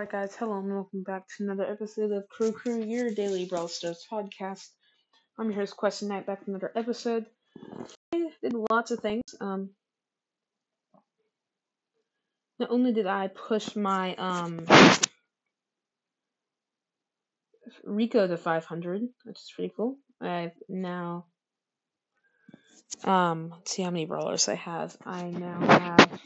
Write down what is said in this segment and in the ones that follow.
Alright guys, hello and welcome back to another episode of Crew Crew, your daily Brawl Stars podcast. I'm your host, Question Knight, back with another episode. I did lots of things. Um, not only did I push my um Rico to 500, which is pretty cool. I've now um let's see how many brawlers I have. I now have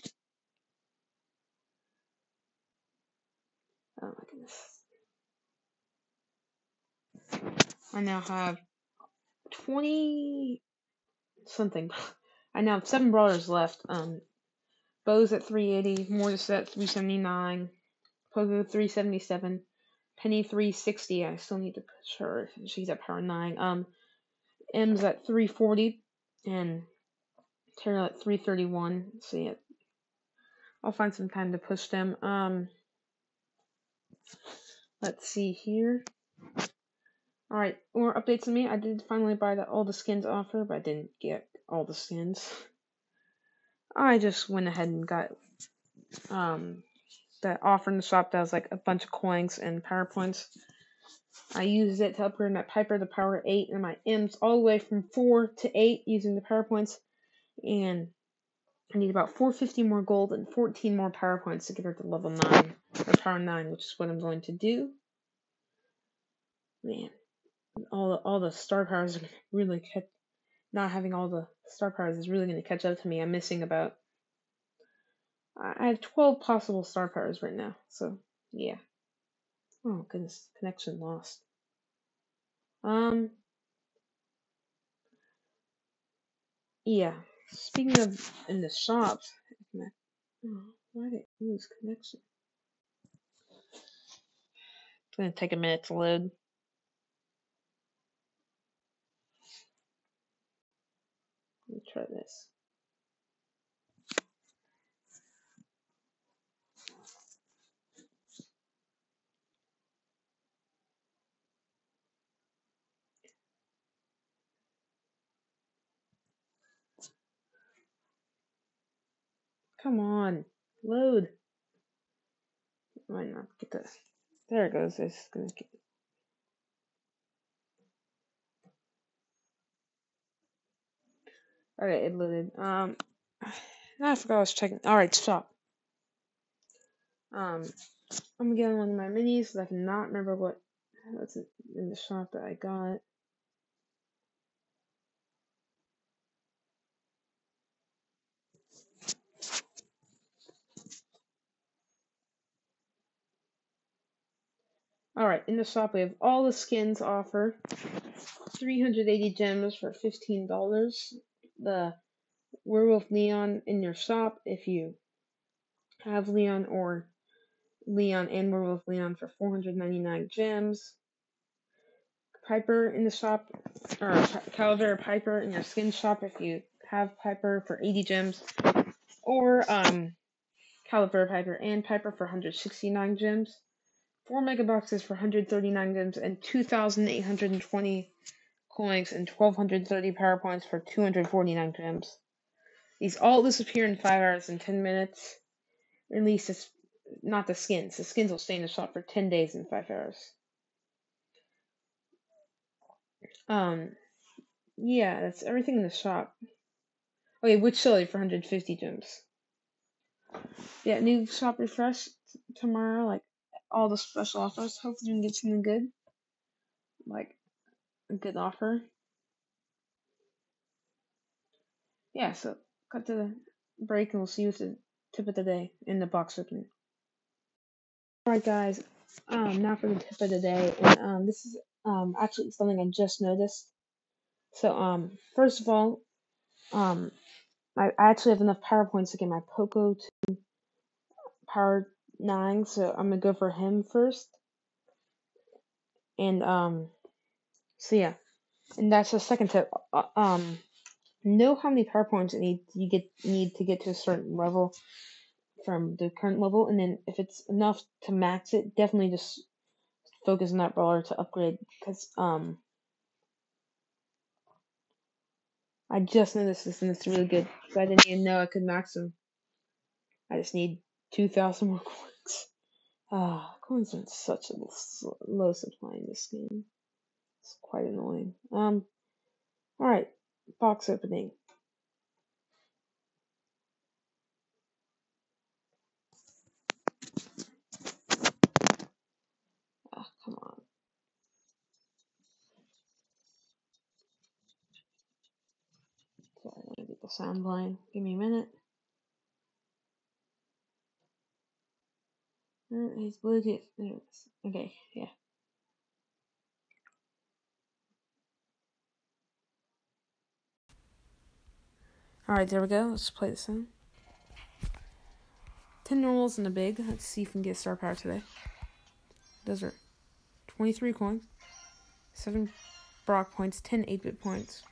oh my goodness. I now have 20 something. I now have seven brawlers left. Um, Bo's at 380, Mortis at 379, Poco 377, Penny 360. I still need to push her. She's at power 9. Um, Emz at 340, and Tara at 331. So yeah, I'll find some time to push them. Um, let's see here. Alright, more updates on me. I did finally buy the, all the skins offer, but I didn't get all the skins. I just went ahead and got um that offer in the shop that was like a bunch of coins and power points. I used it to upgrade my Piper to power 8 and my Emz all the way from 4 to 8 using the power points. And I need about 450 more gold and 14 more power points to get her to level 9, or power 9, which is what I'm going to do. Man, all the all the star powers are really not having all the star powers is really going to catch up to me. I'm missing about I have 12 possible star powers right now. So, yeah. Oh, goodness. Connection lost. Um, yeah. Speaking of in the shop, oh, why did it lose connection? It's going to take a minute to load. Let me try this. Come on, load. Why not get this. There it goes. It's gonna get. Alright, it loaded. Um, I forgot I was checking. Alright, stop. Um, I'm gonna get one of my minis because I cannot remember what what's in the shop that I got. Alright, in the shop we have all the skins offer. 380 gems for $15. The Werewolf Leon in your shop if you have Leon or Leon and Werewolf Leon for 499 gems. Piper in the shop, or Calavera Piper in your skin shop if you have Piper for 80 gems. Or um, Calavera Piper and Piper for 169 gems. 4 mega boxes for 139 gems and 2,820 coins and 1,230 power points for 249 gems. These all disappear in 5 hours and 10 minutes. At least it's not the skins. The skins will stay in the shop for 10 days and 5 hours. Um, yeah, that's everything in the shop. Okay, Witch Shelly for 150 gems. Yeah, new shop refresh tomorrow, like all the special offers. Hopefully, we can get something good, like a good offer. Yeah, so cut to the break and we'll see you at the tip of the day in the box opening. Alright, guys, um, now for the tip of the day, and um, this is um actually something I just noticed. So um, first of all, um, I, I actually have enough power points to get my Poco to power nine, so I'm gonna go for him first. And um, so yeah, and that's the second tip. Uh, um, know how many power points you need you get need to get to a certain level from the current level, and then if it's enough to max it, definitely just focus on that brawler to upgrade because um. I just noticed this and it's really good I didn't even know I could max him. I just need 2,000 more coins. Ah, coins are in such a low supply in this game. It's quite annoying. Um, alright, box opening. Ah, come on. Sorry, I want to get the sound playing. Give me a minute. Mm, His Bluetooth. Okay, yeah. Alright, there we go. Let's play this in. 10 normals and a big. Let's see if we can get star power today. Those are 23 coins, 7 Brock points, 10 8 bit points.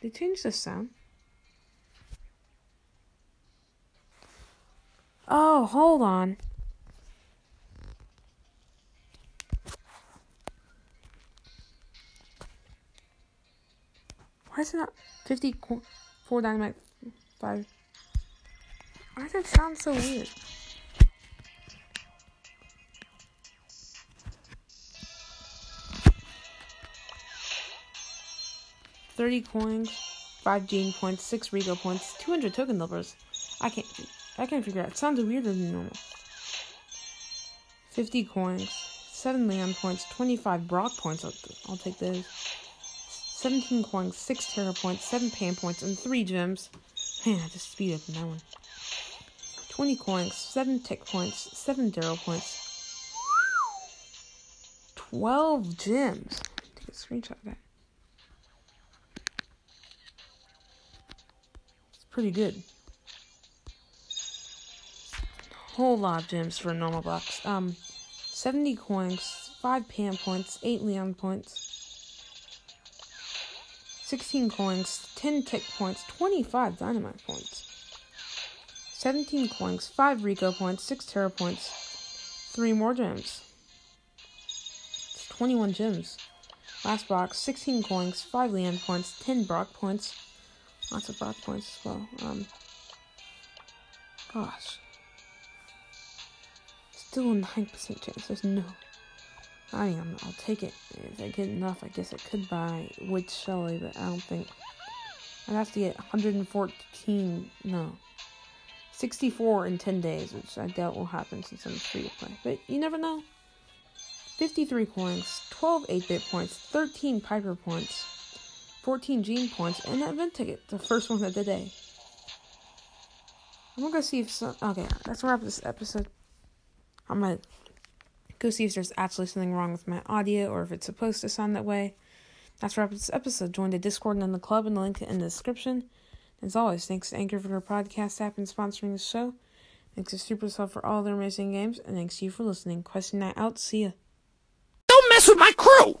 They changed the sound. Oh, hold on. Why is it not 54 dynamite 5? Why does it sound so weird? Thirty coins, five gene points, six Rico points, two hundred token numbers. I can't. I can't figure out. It sounds weirder than normal. 50 coins, 7 Leon points, 25 Brock points. I'll, I'll take those. 17 coins, 6 Tara points, 7 Pam points, and 3 gems. Man, I just speed up in that one. 20 coins, 7 Tick points, 7 Daryl points. 12 gems. Take a screenshot of that. It's pretty good whole lot of gems for a normal box. Um, 70 coins, 5 Pam points, 8 Leon points, 16 coins, 10 Tick points, 25 Dynamike points, 17 coins, 5 Rico points, 6 Tara points, 3 more gems. It's 21 gems. Last box, 16 coins, 5 Leon points, 10 Brock points, lots of Brock points as well. Um, gosh. Still a 9% chance. There's no. I mean, I'll take it. If I get enough, I guess I could buy Witch Shelly, but I don't think. I'd have to get 114. No. 64 in 10 days, which I doubt will happen since I'm free to play. But you never know. 53 coins, 12 8 bit points, 13 Piper points, 14 Gene points, and that event ticket, the first one of the day. I'm gonna go see if some. Okay, that's wrap this episode. I'm gonna go see if there's actually something wrong with my audio or if it's supposed to sound that way. That's wrap this episode. Join the Discord and the club and the link in the description. As always, thanks to Anchor for their podcast app and sponsoring the show. Thanks to Supercell for all their amazing games, and thanks to you for listening. Question Knight out. See ya. Don't mess with my crew!